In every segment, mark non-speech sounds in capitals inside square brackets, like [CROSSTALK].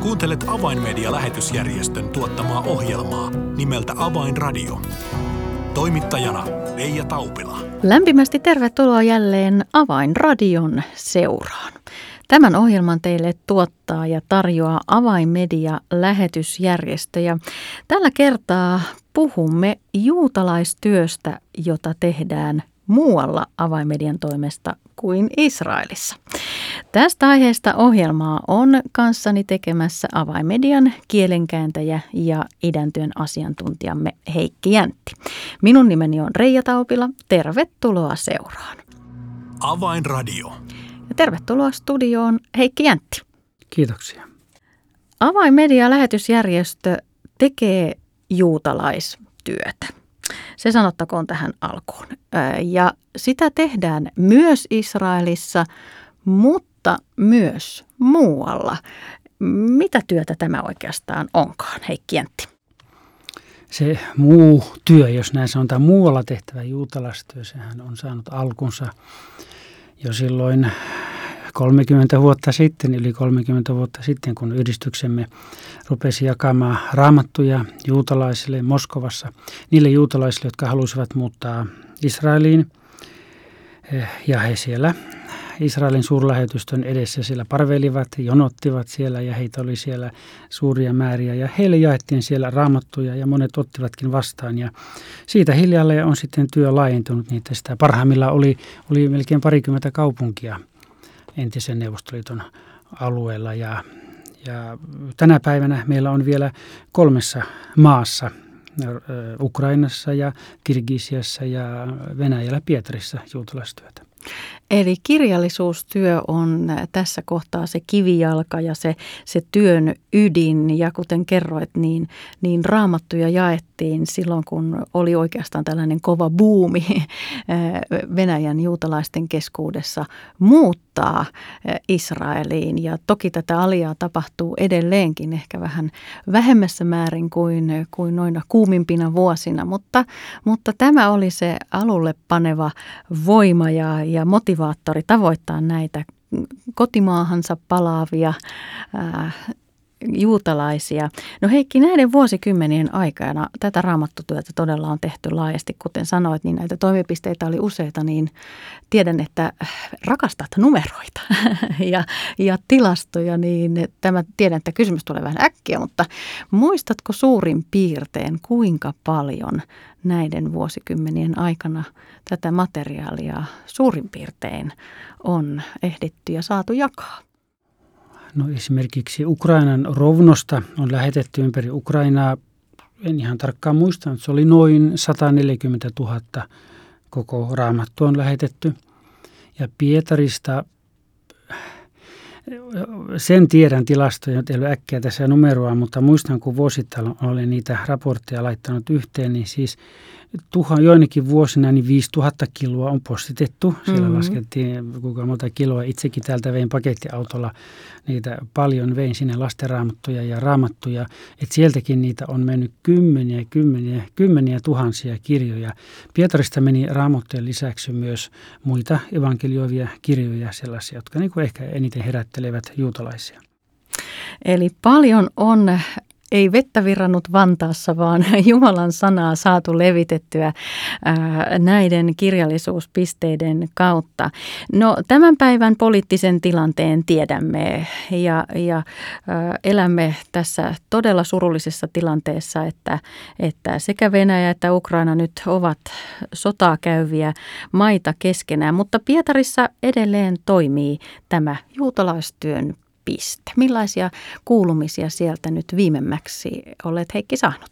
Kuuntelet Avainmedia-lähetysjärjestön tuottamaa ohjelmaa nimeltä Avainradio. Toimittajana Leija Taupila. Lämpimästi tervetuloa jälleen Avainradion seuraan. Tämän ohjelman teille tuottaa ja tarjoaa Avainmedia-lähetysjärjestö. Ja tällä kertaa puhumme juutalaistyöstä, jota tehdään muualla avainmedian toimesta kuin Israelissa. Tästä aiheesta ohjelmaa on kanssani tekemässä avainmedian kielenkääntäjä ja idäntyön asiantuntijamme Heikki Jäntti. Minun nimeni on Reija Taupila. Tervetuloa seuraan. Avainradio. Ja tervetuloa studioon Heikki Jäntti. Kiitoksia. Avainmedia-lähetysjärjestö tekee juutalaistyötä. Se sanottakoon tähän alkuun. Ja sitä tehdään myös Israelissa, mutta myös muualla. Mitä työtä tämä oikeastaan onkaan, Heikki Jäntti? Se muu työ, jos näin sanotaan, muualla tehtävä juutalaistyö, sehän on saanut alkunsa jo silloin 30 vuotta sitten, yli 30 vuotta sitten, kun yhdistyksemme rupesi jakamaan raamattuja juutalaisille Moskovassa, niille juutalaisille, jotka halusivat muuttaa Israeliin. Eh, ja he siellä Israelin suurlähetystön edessä siellä parvelivat, jonottivat siellä ja heitä oli siellä suuria määriä ja heille jaettiin siellä raamattuja ja monet ottivatkin vastaan ja siitä hiljalleen on sitten työ laajentunut niitä sitä. Parhaimmillaan oli, oli melkein parikymmentä kaupunkia entisen Neuvostoliiton alueella ja, ja tänä päivänä meillä on vielä kolmessa maassa Ukrainassa ja Kirgisiassa ja Venäjällä Pietarissa juutalaistyötä. Eli kirjallisuustyö on tässä kohtaa se kivijalka ja se, se työn ydin. Ja kuten kerroit, niin, niin raamattuja jaettiin silloin, kun oli oikeastaan tällainen kova buumi Venäjän juutalaisten keskuudessa muuttaa Israeliin. Ja toki tätä aliaa tapahtuu edelleenkin ehkä vähän vähemmässä määrin kuin, kuin noina kuumimpina vuosina. Mutta, mutta tämä oli se alulle paneva voima ja, ja motivaattori tavoittaa näitä kotimaahansa palaavia ää, juutalaisia. No Heikki, näiden vuosikymmenien aikana tätä raamattutyötä todella on tehty laajasti. Kuten sanoit, niin näitä toimipisteitä oli useita, niin tiedän, että rakastat numeroita [LAUGHS] ja, ja tilastoja, niin tämä, tiedän, että kysymys tulee vähän äkkiä, mutta muistatko suurin piirtein, kuinka paljon näiden vuosikymmenien aikana tätä materiaalia suurin piirtein on ehditty ja saatu jakaa? No esimerkiksi Ukrainan rovnosta on lähetetty ympäri Ukrainaa, en ihan tarkkaan muista, se oli noin 140 000 koko raamattu on lähetetty. Ja Pietarista, sen tiedän tilastoja, ei ole äkkiä tässä numeroa, mutta muistan kun vuosittain olen niitä raportteja laittanut yhteen, niin siis tuhan, joinakin vuosina niin 5000 kiloa on postitettu. Siellä mm-hmm. laskettiin kuinka monta kiloa. Itsekin täältä vein pakettiautolla niitä paljon, vein sinne lastenraamattuja ja raamattuja. Että sieltäkin niitä on mennyt kymmeniä, kymmeniä, kymmeniä tuhansia kirjoja. Pietarista meni raamattujen lisäksi myös muita evankelioivia kirjoja, sellaisia, jotka niin kuin ehkä eniten herättelevät juutalaisia. Eli paljon on ei vettä virrannut Vantaassa, vaan [LAUGHS] Jumalan sanaa saatu levitettyä ää, näiden kirjallisuuspisteiden kautta. No tämän päivän poliittisen tilanteen tiedämme ja, ja ää, elämme tässä todella surullisessa tilanteessa, että, että sekä Venäjä että Ukraina nyt ovat sotaa käyviä maita keskenään, mutta Pietarissa edelleen toimii tämä juutalaistyön piste. Millaisia kuulumisia sieltä nyt viimemmäksi olet Heikki saanut?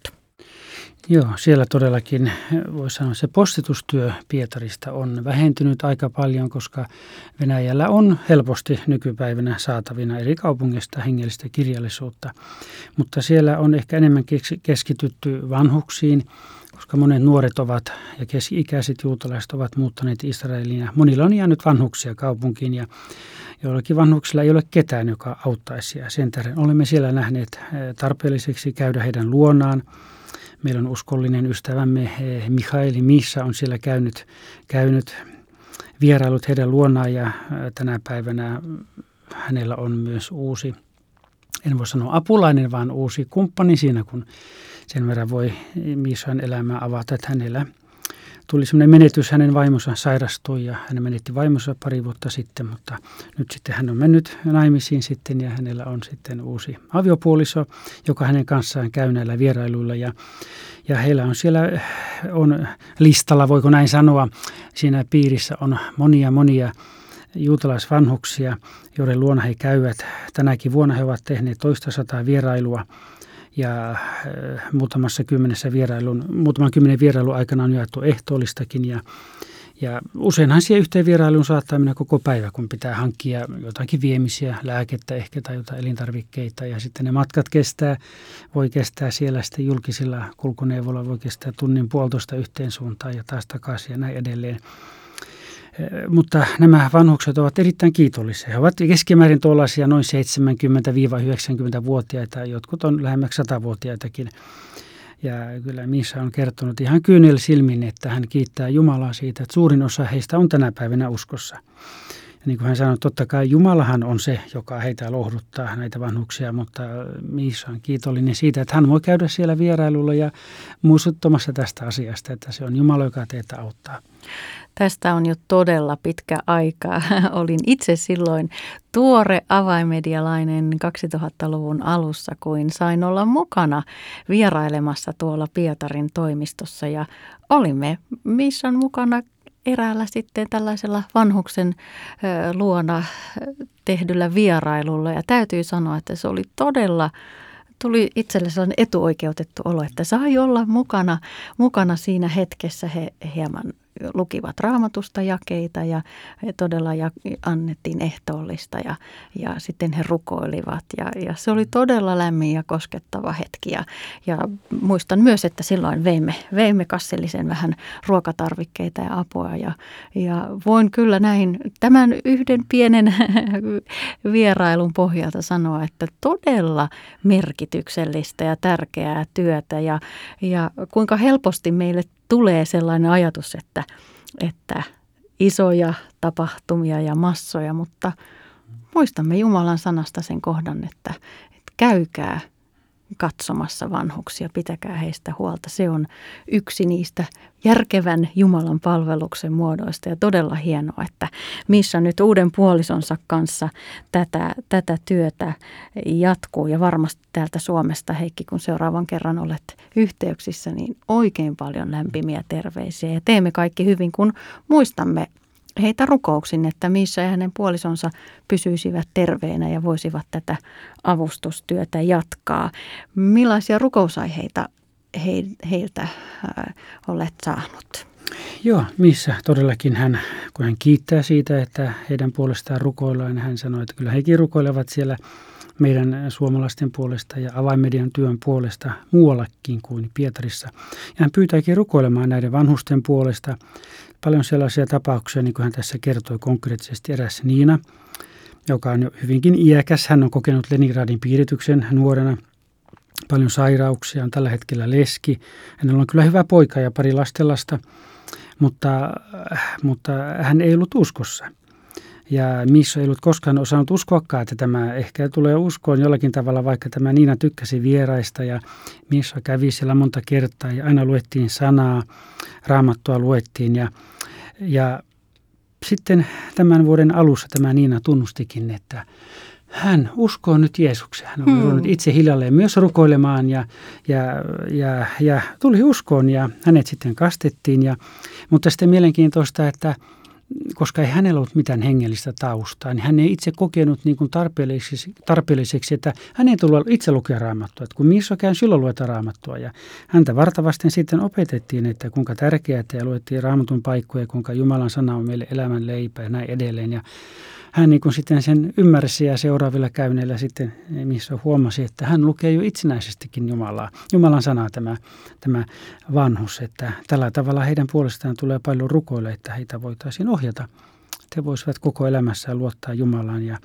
Joo, siellä todellakin voi sanoa, se postitustyö Pietarista on vähentynyt aika paljon, koska Venäjällä on helposti nykypäivänä saatavina eri kaupungista hengellistä kirjallisuutta. Mutta siellä on ehkä enemmän keskitytty vanhuksiin, koska monet nuoret ovat ja keski-ikäiset juutalaiset ovat muuttaneet Israeliin monilla on jäänyt vanhuksia kaupunkiin ja joillakin vanhuksilla ei ole ketään, joka auttaisi. Ja sen tähden olemme siellä nähneet eh, tarpeelliseksi käydä heidän luonaan. Meillä on uskollinen ystävämme eh, Mihaili Missa on siellä käynyt, käynyt vierailut heidän luonaan ja eh, tänä päivänä hänellä on myös uusi en voi sanoa apulainen, vaan uusi kumppani siinä, kun sen verran voi Miisan elämää avata, että hänellä tuli sellainen menetys, hänen vaimonsa sairastui ja hän menetti vaimonsa pari vuotta sitten, mutta nyt sitten hän on mennyt naimisiin sitten ja hänellä on sitten uusi aviopuoliso, joka hänen kanssaan käy näillä vierailuilla ja, ja heillä on siellä on listalla, voiko näin sanoa, siinä piirissä on monia monia juutalaisvanhuksia, joiden luona he käyvät. Tänäkin vuonna he ovat tehneet toista sataa vierailua ja äh, muutamassa kymmenessä vierailun, muutaman kymmenen vierailun aikana on jaettu ehtoollistakin ja ja useinhan siihen yhteen vierailuun saattaa mennä koko päivä, kun pitää hankkia jotakin viemisiä, lääkettä ehkä tai jotain elintarvikkeita. Ja sitten ne matkat kestää, voi kestää siellä sitten julkisilla kulkuneuvoilla, voi kestää tunnin puolitoista yhteen suuntaan ja taas takaisin ja näin edelleen. Mutta nämä vanhukset ovat erittäin kiitollisia. He ovat keskimäärin tuollaisia noin 70-90-vuotiaita, jotkut on lähemmäksi 100-vuotiaitakin. Ja kyllä Missä on kertonut ihan kyynel silmin, että hän kiittää Jumalaa siitä, että suurin osa heistä on tänä päivänä uskossa. Niin kuin hän sanoi, totta kai Jumalahan on se, joka heitä lohduttaa, näitä vanhuksia, mutta Miissa on kiitollinen siitä, että hän voi käydä siellä vierailulla ja muistuttamassa tästä asiasta, että se on Jumala, joka teitä auttaa. Tästä on jo todella pitkä aika. [LAUGHS] Olin itse silloin tuore avaimedialainen 2000-luvun alussa, kuin sain olla mukana vierailemassa tuolla Pietarin toimistossa ja olimme Mission mukana eräällä sitten tällaisella vanhuksen luona tehdyllä vierailulla ja täytyy sanoa, että se oli todella tuli itselle sellainen etuoikeutettu olo, että sai olla mukana, mukana siinä hetkessä. He hieman lukivat raamatusta jakeita ja todella annettiin ehtoollista ja, ja sitten he rukoilivat. Ja, ja se oli todella lämmin ja koskettava hetki. Ja, ja muistan myös, että silloin veimme, veimme kassellisen vähän ruokatarvikkeita ja apua. Ja, ja voin kyllä näin tämän yhden pienen [LAUGHS] vierailun pohjalta sanoa, että todella merkityksellistä ja tärkeää työtä ja, ja kuinka helposti meille tulee sellainen ajatus, että, että isoja tapahtumia ja massoja, mutta muistamme Jumalan sanasta sen kohdan, että, että käykää – katsomassa vanhuksia, pitäkää heistä huolta. Se on yksi niistä järkevän Jumalan palveluksen muodoista. Ja todella hienoa, että missä nyt uuden puolisonsa kanssa tätä, tätä työtä jatkuu. Ja varmasti täältä Suomesta Heikki, kun seuraavan kerran olet yhteyksissä, niin oikein paljon lämpimiä terveisiä. Ja teemme kaikki hyvin, kun muistamme heitä rukouksin, että missä ja hänen puolisonsa pysyisivät terveinä ja voisivat tätä avustustyötä jatkaa. Millaisia rukousaiheita he, heiltä äh, olet saanut? Joo, missä todellakin hän, kun hän kiittää siitä, että heidän puolestaan rukoillaan, niin hän sanoi, että kyllä hekin rukoilevat siellä meidän suomalaisten puolesta ja avainmedian työn puolesta muuallakin kuin Pietarissa. Ja hän pyytääkin rukoilemaan näiden vanhusten puolesta, paljon sellaisia tapauksia, niin kuin hän tässä kertoi konkreettisesti eräs Niina, joka on jo hyvinkin iäkäs. Hän on kokenut Leningradin piirityksen nuorena, paljon sairauksia, on tällä hetkellä leski. Hänellä on kyllä hyvä poika ja pari lastenlasta, mutta, mutta hän ei ollut uskossa. Ja Missä ei ollut koskaan osannut uskoakaan, että tämä ehkä tulee uskoon jollakin tavalla, vaikka tämä Niina tykkäsi vieraista ja Missä kävi siellä monta kertaa ja aina luettiin sanaa, raamattua luettiin ja, ja sitten tämän vuoden alussa tämä Niina tunnustikin, että hän uskoo nyt Jeesukseen. Hän on hmm. itse hiljalleen myös rukoilemaan ja, ja, ja, ja tuli uskoon ja hänet sitten kastettiin. Ja, mutta sitten mielenkiintoista, että – koska ei hänellä ollut mitään hengellistä taustaa, niin hän ei itse kokenut niin kuin tarpeelliseksi, tarpeelliseksi, että hän ei tullut itse lukea raamattua. Että kun missä käyn, silloin lueta raamattua. Ja häntä vartavasti sitten opetettiin, että kuinka tärkeää, että luettiin raamatun paikkoja, kuinka Jumalan sana on meille elämän leipä ja näin edelleen. Ja hän niin kuin sitten sen ymmärsi ja seuraavilla käynneillä sitten, missä huomasi, että hän lukee jo itsenäisestikin Jumalaa, Jumalan sanaa tämä, tämä vanhus, että tällä tavalla heidän puolestaan tulee paljon rukoille, että heitä voitaisiin ohjata. He voisivat koko elämässään luottaa Jumalaan ja,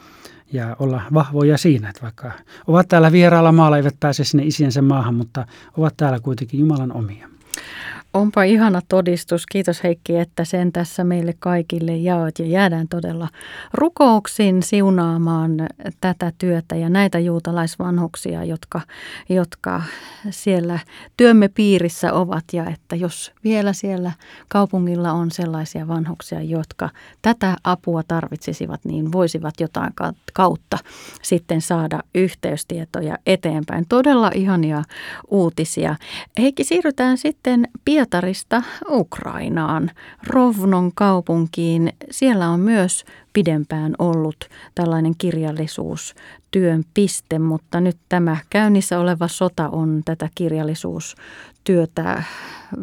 ja olla vahvoja siinä, että vaikka ovat täällä vieraalla maalla, eivät pääse sinne isiensä maahan, mutta ovat täällä kuitenkin Jumalan omia. Onpa ihana todistus. Kiitos Heikki, että sen tässä meille kaikille jaot ja jäädään todella rukouksin siunaamaan tätä työtä ja näitä juutalaisvanhuksia, jotka, jotka siellä työmme piirissä ovat ja että jos vielä siellä kaupungilla on sellaisia vanhuksia, jotka tätä apua tarvitsisivat, niin voisivat jotain kautta sitten saada yhteystietoja eteenpäin. Todella ihania uutisia. Heikki, siirrytään sitten Pietarista Ukrainaan, Rovnon kaupunkiin. Siellä on myös pidempään ollut tällainen kirjallisuustyön piste, mutta nyt tämä käynnissä oleva sota on tätä kirjallisuustyötä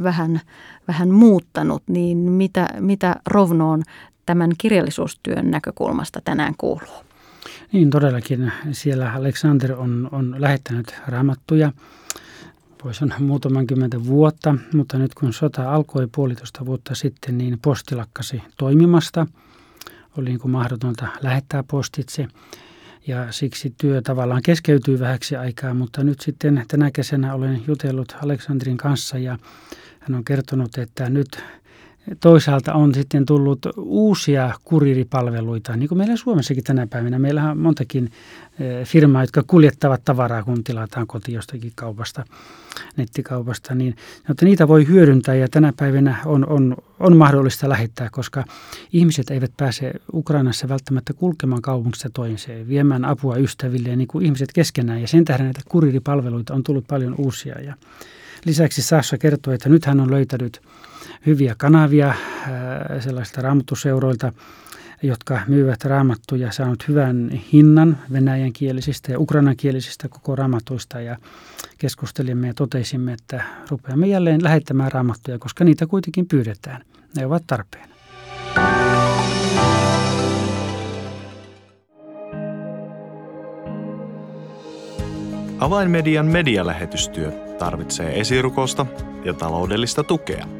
vähän, vähän muuttanut. Niin mitä, mitä Rovnoon tämän kirjallisuustyön näkökulmasta tänään kuuluu? Niin todellakin. Siellä Alexander on, on lähettänyt raamattuja pois on muutaman kymmentä vuotta, mutta nyt kun sota alkoi puolitoista vuotta sitten, niin posti lakkasi toimimasta. Oli niin kuin mahdotonta lähettää postitse ja siksi työ tavallaan keskeytyi vähäksi aikaa, mutta nyt sitten tänä kesänä olen jutellut Aleksandrin kanssa ja hän on kertonut, että nyt toisaalta on sitten tullut uusia kuriripalveluita, niin kuin meillä Suomessakin tänä päivänä. Meillä on montakin eh, firmaa, jotka kuljettavat tavaraa, kun tilataan koti jostakin kaupasta, nettikaupasta, niin mutta niitä voi hyödyntää ja tänä päivänä on, on, on mahdollista lähettää, koska ihmiset eivät pääse Ukrainassa välttämättä kulkemaan kaupungista toiseen, viemään apua ystäville niin kuin ihmiset keskenään. Ja sen tähden näitä kuriripalveluita on tullut paljon uusia. Ja Lisäksi Sassa kertoo, että nyt hän on löytänyt hyviä kanavia sellaista raamattuseuroilta, jotka myyvät raamattuja, saanut hyvän hinnan venäjän kielisistä ja kielisistä koko raamatuista ja keskustelimme ja totesimme, että rupeamme jälleen lähettämään raamattuja, koska niitä kuitenkin pyydetään. Ne ovat tarpeen. Avainmedian medialähetystyö tarvitsee esirukosta ja taloudellista tukea –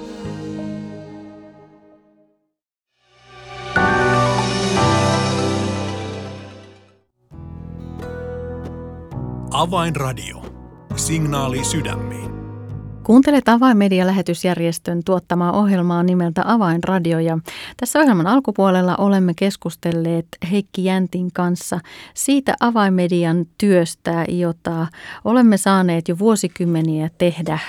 Avainradio. Signaali sydämiin. Kuuntelet Avainmedia-lähetysjärjestön tuottamaa ohjelmaa nimeltä Avainradio ja tässä ohjelman alkupuolella olemme keskustelleet Heikki Jäntin kanssa siitä Avainmedian työstä, jota olemme saaneet jo vuosikymmeniä tehdä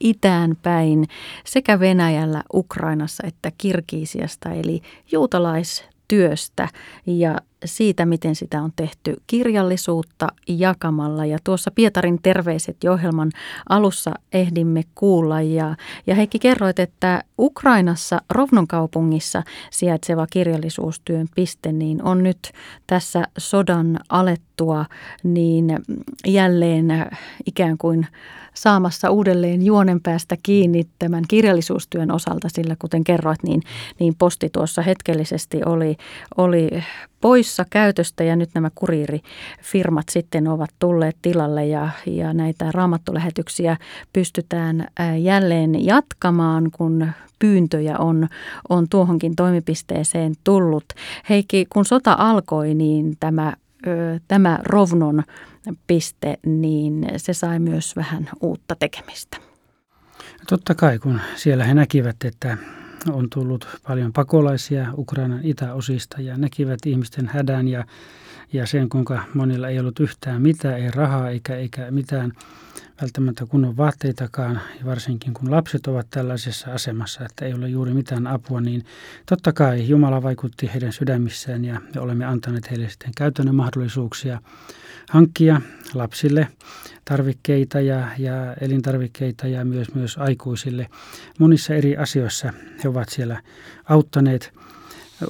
itään päin sekä Venäjällä, Ukrainassa että Kirkiisiasta eli juutalaistyöstä ja siitä, miten sitä on tehty kirjallisuutta jakamalla. Ja tuossa Pietarin terveiset jo ohjelman alussa ehdimme kuulla. Ja, ja Heikki kerroit, että Ukrainassa Rovnon kaupungissa sijaitseva kirjallisuustyön piste niin on nyt tässä sodan alettua niin jälleen ikään kuin saamassa uudelleen juonen päästä kiinni tämän kirjallisuustyön osalta, sillä kuten kerroit, niin, niin posti tuossa hetkellisesti oli, oli poissa käytöstä ja nyt nämä kuriirifirmat sitten ovat tulleet tilalle ja, ja näitä raamattulähetyksiä pystytään jälleen jatkamaan, kun pyyntöjä on, on tuohonkin toimipisteeseen tullut. Heikki, kun sota alkoi, niin tämä, tämä Rovnon piste, niin se sai myös vähän uutta tekemistä. Totta kai, kun siellä he näkivät, että on tullut paljon pakolaisia Ukrainan itäosista ja näkivät ihmisten hädän ja, ja sen, kuinka monilla ei ollut yhtään mitään, ei rahaa eikä, eikä mitään välttämättä kunnon vaatteitakaan, varsinkin kun lapset ovat tällaisessa asemassa, että ei ole juuri mitään apua, niin totta kai Jumala vaikutti heidän sydämissään ja me olemme antaneet heille sitten käytännön mahdollisuuksia hankkia lapsille tarvikkeita ja, ja elintarvikkeita ja myös, myös aikuisille. Monissa eri asioissa he ovat siellä auttaneet.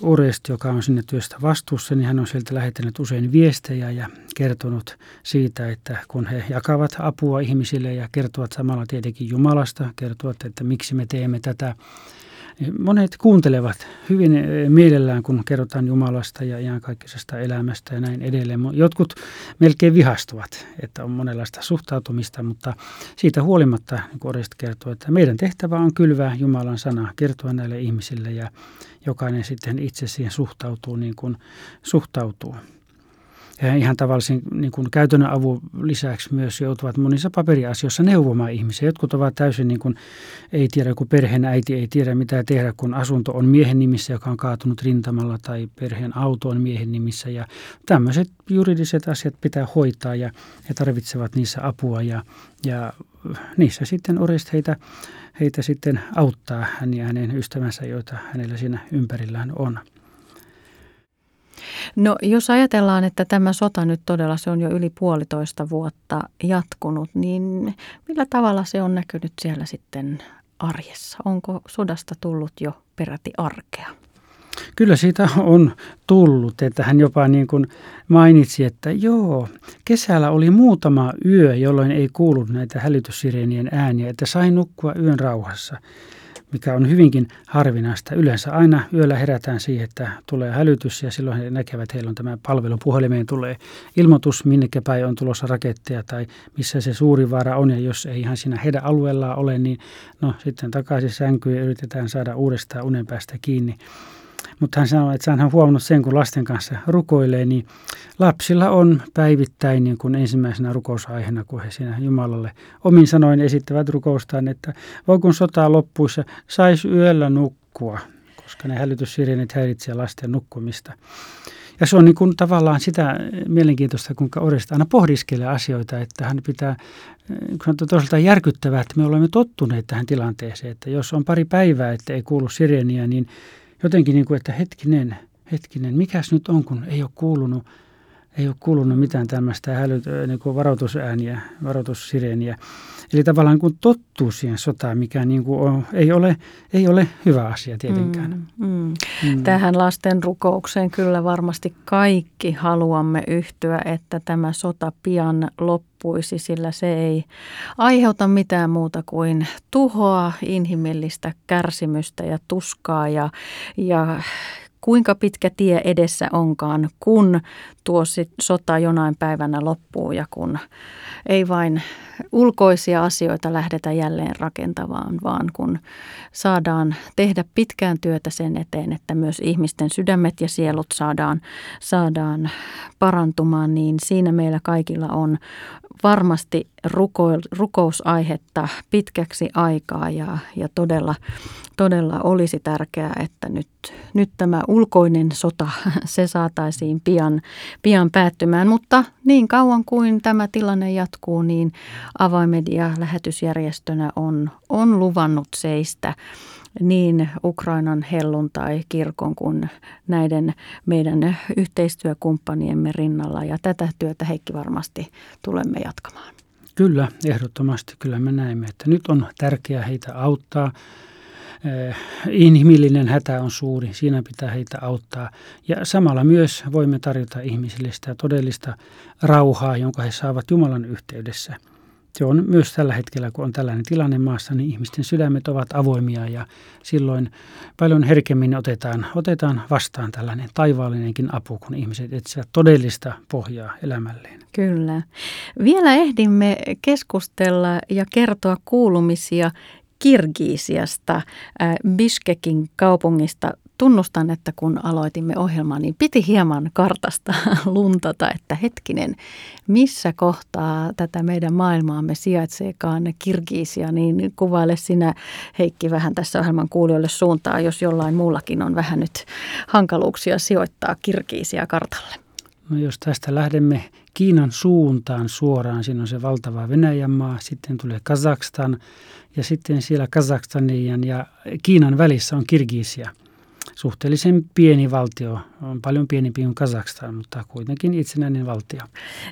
Orest, joka on sinne työstä vastuussa, niin hän on sieltä lähettänyt usein viestejä ja kertonut siitä, että kun he jakavat apua ihmisille ja kertovat samalla tietenkin Jumalasta, kertovat, että miksi me teemme tätä, monet kuuntelevat hyvin mielellään, kun kerrotaan Jumalasta ja iankaikkisesta elämästä ja näin edelleen. Jotkut melkein vihastuvat, että on monenlaista suhtautumista, mutta siitä huolimatta, niin kuin Orest kertoo, että meidän tehtävä on kylvää Jumalan sana, kertoa näille ihmisille ja jokainen sitten itse siihen suhtautuu niin kuin suhtautuu. Ja ihan tavallisen niin kuin käytännön avun lisäksi myös joutuvat monissa paperiasioissa neuvomaan ihmisiä. Jotkut ovat täysin niin kuin, ei tiedä, kun perheen äiti ei tiedä mitä tehdä, kun asunto on miehen nimissä, joka on kaatunut rintamalla, tai perheen auto on miehen nimissä. Ja tämmöiset juridiset asiat pitää hoitaa ja he tarvitsevat niissä apua ja, ja niissä sitten Orest heitä, heitä sitten auttaa hän ja hänen ystävänsä, joita hänellä siinä ympärillään on. No jos ajatellaan, että tämä sota nyt todella se on jo yli puolitoista vuotta jatkunut, niin millä tavalla se on näkynyt siellä sitten arjessa? Onko sodasta tullut jo peräti arkea? Kyllä siitä on tullut, että hän jopa niin kuin mainitsi, että joo, kesällä oli muutama yö, jolloin ei kuullut näitä hälytyssireenien ääniä, että sai nukkua yön rauhassa mikä on hyvinkin harvinaista. Yleensä aina yöllä herätään siihen, että tulee hälytys ja silloin he näkevät, että heillä on tämä palvelu. Puhelimeen tulee ilmoitus, minnekä päin on tulossa raketteja tai missä se suuri vaara on. Ja jos ei ihan siinä heidän alueellaan ole, niin no sitten takaisin sänkyyn yritetään saada uudestaan unen päästä kiinni. Mutta hän sanoi, että hän on huomannut sen, kun lasten kanssa rukoilee, niin lapsilla on päivittäin niin kuin ensimmäisenä rukousaiheena, kun he siinä Jumalalle omin sanoin esittävät rukoustaan, että voi kun sota loppuissa, saisi yöllä nukkua, koska ne hälytyssirenit häiritsevät lasten nukkumista. Ja se on niin kuin tavallaan sitä mielenkiintoista, kuinka Oresta aina pohdiskelee asioita, että hän pitää, kun on toisaalta järkyttävää, että me olemme tottuneet tähän tilanteeseen, että jos on pari päivää, että ei kuulu sireniä, niin jotenkin niin kuin, että hetkinen, hetkinen, mikäs nyt on, kun ei ole kuulunut, ei ole kuulunut mitään tämmöistä hälyt, niin kuin varoitusääniä, varoitussireniä. Eli tavallaan niin kuin tottuu siihen sotaan, mikä niin kuin on, ei, ole, ei ole hyvä asia tietenkään. Mm, mm. Mm. Tähän lasten rukoukseen kyllä varmasti kaikki haluamme yhtyä, että tämä sota pian loppuisi, sillä se ei aiheuta mitään muuta kuin tuhoa, inhimillistä kärsimystä ja tuskaa ja, ja kuinka pitkä tie edessä onkaan, kun tuo sota jonain päivänä loppuu ja kun ei vain ulkoisia asioita lähdetä jälleen rakentavaan, vaan kun saadaan tehdä pitkään työtä sen eteen, että myös ihmisten sydämet ja sielut saadaan, saadaan parantumaan, niin siinä meillä kaikilla on varmasti ruko, rukousaihetta pitkäksi aikaa ja, ja todella, todella olisi tärkeää, että nyt, nyt tämä ulkoinen sota, se saataisiin pian, pian päättymään. Mutta niin kauan kuin tämä tilanne jatkuu, niin Avaimedia lähetysjärjestönä on, on luvannut seistä niin Ukrainan helluntai kirkon kuin näiden meidän yhteistyökumppaniemme rinnalla. Ja tätä työtä Heikki varmasti tulemme jatkamaan. Kyllä, ehdottomasti. Kyllä me näemme, että nyt on tärkeää heitä auttaa. Eh, inhimillinen hätä on suuri, siinä pitää heitä auttaa. Ja samalla myös voimme tarjota ihmisille sitä todellista rauhaa, jonka he saavat Jumalan yhteydessä – se on myös tällä hetkellä, kun on tällainen tilanne maassa, niin ihmisten sydämet ovat avoimia ja silloin paljon herkemmin otetaan, otetaan vastaan tällainen taivaallinenkin apu, kun ihmiset etsivät todellista pohjaa elämälleen. Kyllä. Vielä ehdimme keskustella ja kertoa kuulumisia Kirgiisiasta, äh, Bishkekin kaupungista tunnustan, että kun aloitimme ohjelmaa, niin piti hieman kartasta [LAUGHS] luntata, että hetkinen, missä kohtaa tätä meidän maailmaamme sijaitseekaan Kirgiisia, niin kuvaile sinä Heikki vähän tässä ohjelman kuulijoille suuntaa, jos jollain muullakin on vähän nyt hankaluuksia sijoittaa Kirgiisia kartalle. No jos tästä lähdemme Kiinan suuntaan suoraan, siinä on se valtava Venäjän maa, sitten tulee Kazakstan ja sitten siellä Kazakstanin ja Kiinan välissä on Kirgisia – suhteellisen pieni valtio, on paljon pienempi kuin Kazakstan, mutta kuitenkin itsenäinen valtio.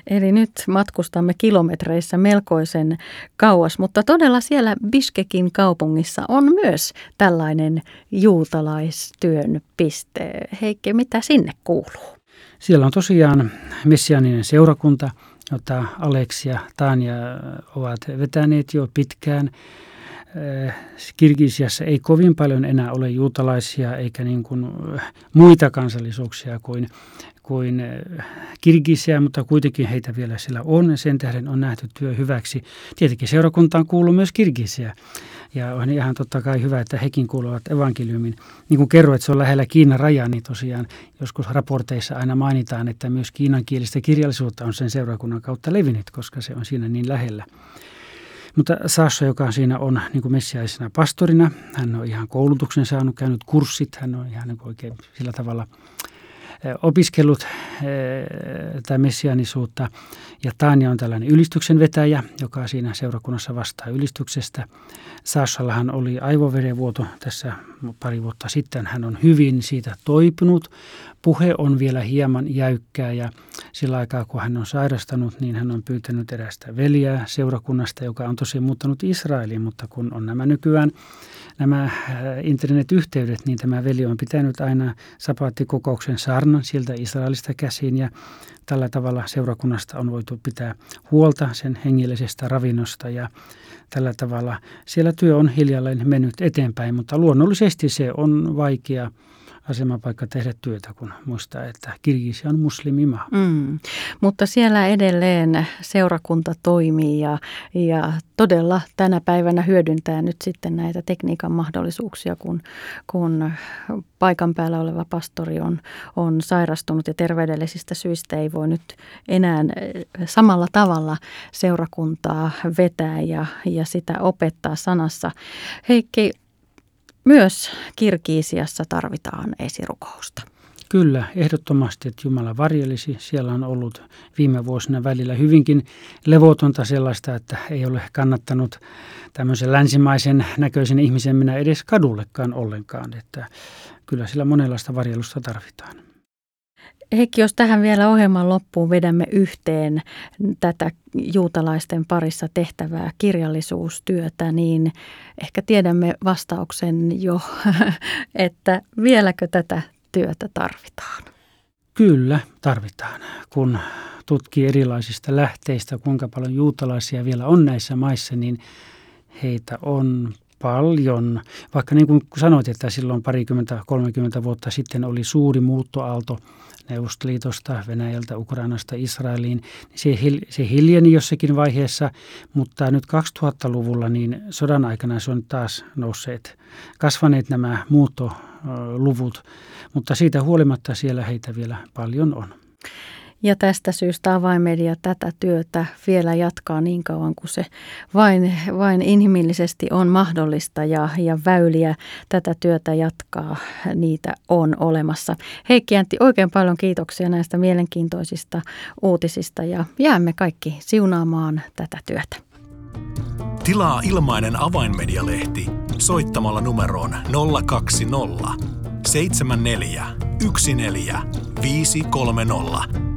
Eli nyt matkustamme kilometreissä melkoisen kauas, mutta todella siellä Biskekin kaupungissa on myös tällainen juutalaistyön piste. Heikke, mitä sinne kuuluu? Siellä on tosiaan messianinen seurakunta, jota Aleksi ja Tanja ovat vetäneet jo pitkään. Kirgisiassa ei kovin paljon enää ole juutalaisia eikä niin kuin muita kansallisuuksia kuin, kuin Kirgisiä, mutta kuitenkin heitä vielä siellä on. Sen tähden on nähty työ hyväksi. Tietenkin seurakuntaan kuuluu myös Kirgisiä. Ja on ihan totta kai hyvä, että hekin kuuluvat evankeliumin. Niin kuin kerroit, se on lähellä Kiinan rajaa, niin tosiaan joskus raporteissa aina mainitaan, että myös kiinankielistä kirjallisuutta on sen seurakunnan kautta levinnyt, koska se on siinä niin lähellä. Mutta Sasha, joka siinä on niin kuin messiaisena pastorina, hän on ihan koulutuksen saanut, käynyt kurssit, hän on ihan niin oikein sillä tavalla opiskellut tätä messianisuutta. Ja Tanja on tällainen ylistyksen vetäjä, joka siinä seurakunnassa vastaa ylistyksestä. Sashallahan oli aivoverenvuoto tässä pari vuotta sitten. Hän on hyvin siitä toipunut. Puhe on vielä hieman jäykkää ja sillä aikaa kun hän on sairastanut, niin hän on pyytänyt erästä veljää seurakunnasta, joka on tosiaan muuttanut Israeliin, mutta kun on nämä nykyään nämä äh, internetyhteydet, niin tämä veli on pitänyt aina sapaattikokouksen saarnan sieltä Israelista käsiin ja tällä tavalla seurakunnasta on voitu pitää huolta sen hengellisestä ravinnosta ja tällä tavalla. Siellä työ on hiljalleen mennyt eteenpäin, mutta luonnollisesti se on vaikea asemapaikka tehdä työtä, kun muistaa, että Kirgisia on muslimimaa. Mm. Mutta siellä edelleen seurakunta toimii ja, ja todella tänä päivänä hyödyntää nyt sitten näitä tekniikan mahdollisuuksia, kun, kun paikan päällä oleva pastori on, on sairastunut ja terveydellisistä syistä ei voi nyt enää samalla tavalla seurakuntaa vetää ja, ja sitä opettaa sanassa. Heikki, myös Kirkiisiassa tarvitaan esirukousta. Kyllä, ehdottomasti, että Jumala varjelisi. Siellä on ollut viime vuosina välillä hyvinkin levotonta sellaista, että ei ole kannattanut tämmöisen länsimaisen näköisen ihmisen minä edes kadullekaan ollenkaan. Että kyllä sillä monenlaista varjelusta tarvitaan. Heikki, jos tähän vielä ohjelman loppuun vedämme yhteen tätä juutalaisten parissa tehtävää kirjallisuustyötä, niin ehkä tiedämme vastauksen jo, [LAUGHS] että vieläkö tätä työtä tarvitaan? Kyllä, tarvitaan. Kun tutkii erilaisista lähteistä, kuinka paljon juutalaisia vielä on näissä maissa, niin heitä on paljon. Vaikka niin kuin sanoit, että silloin parikymmentä, 30 vuotta sitten oli suuri muuttoaalto Neuvostoliitosta, Venäjältä, Ukrainasta, Israeliin. Se, se hiljeni jossakin vaiheessa, mutta nyt 2000-luvulla niin sodan aikana se on taas nousseet, kasvaneet nämä muuttoluvut, mutta siitä huolimatta siellä heitä vielä paljon on. Ja tästä syystä avaimedia tätä työtä vielä jatkaa niin kauan kuin se vain, vain inhimillisesti on mahdollista ja, ja väyliä tätä työtä jatkaa, niitä on olemassa. Heikki Antti, oikein paljon kiitoksia näistä mielenkiintoisista uutisista ja jäämme kaikki siunaamaan tätä työtä. Tilaa ilmainen avainmedialehti soittamalla numeroon 020 74 14 530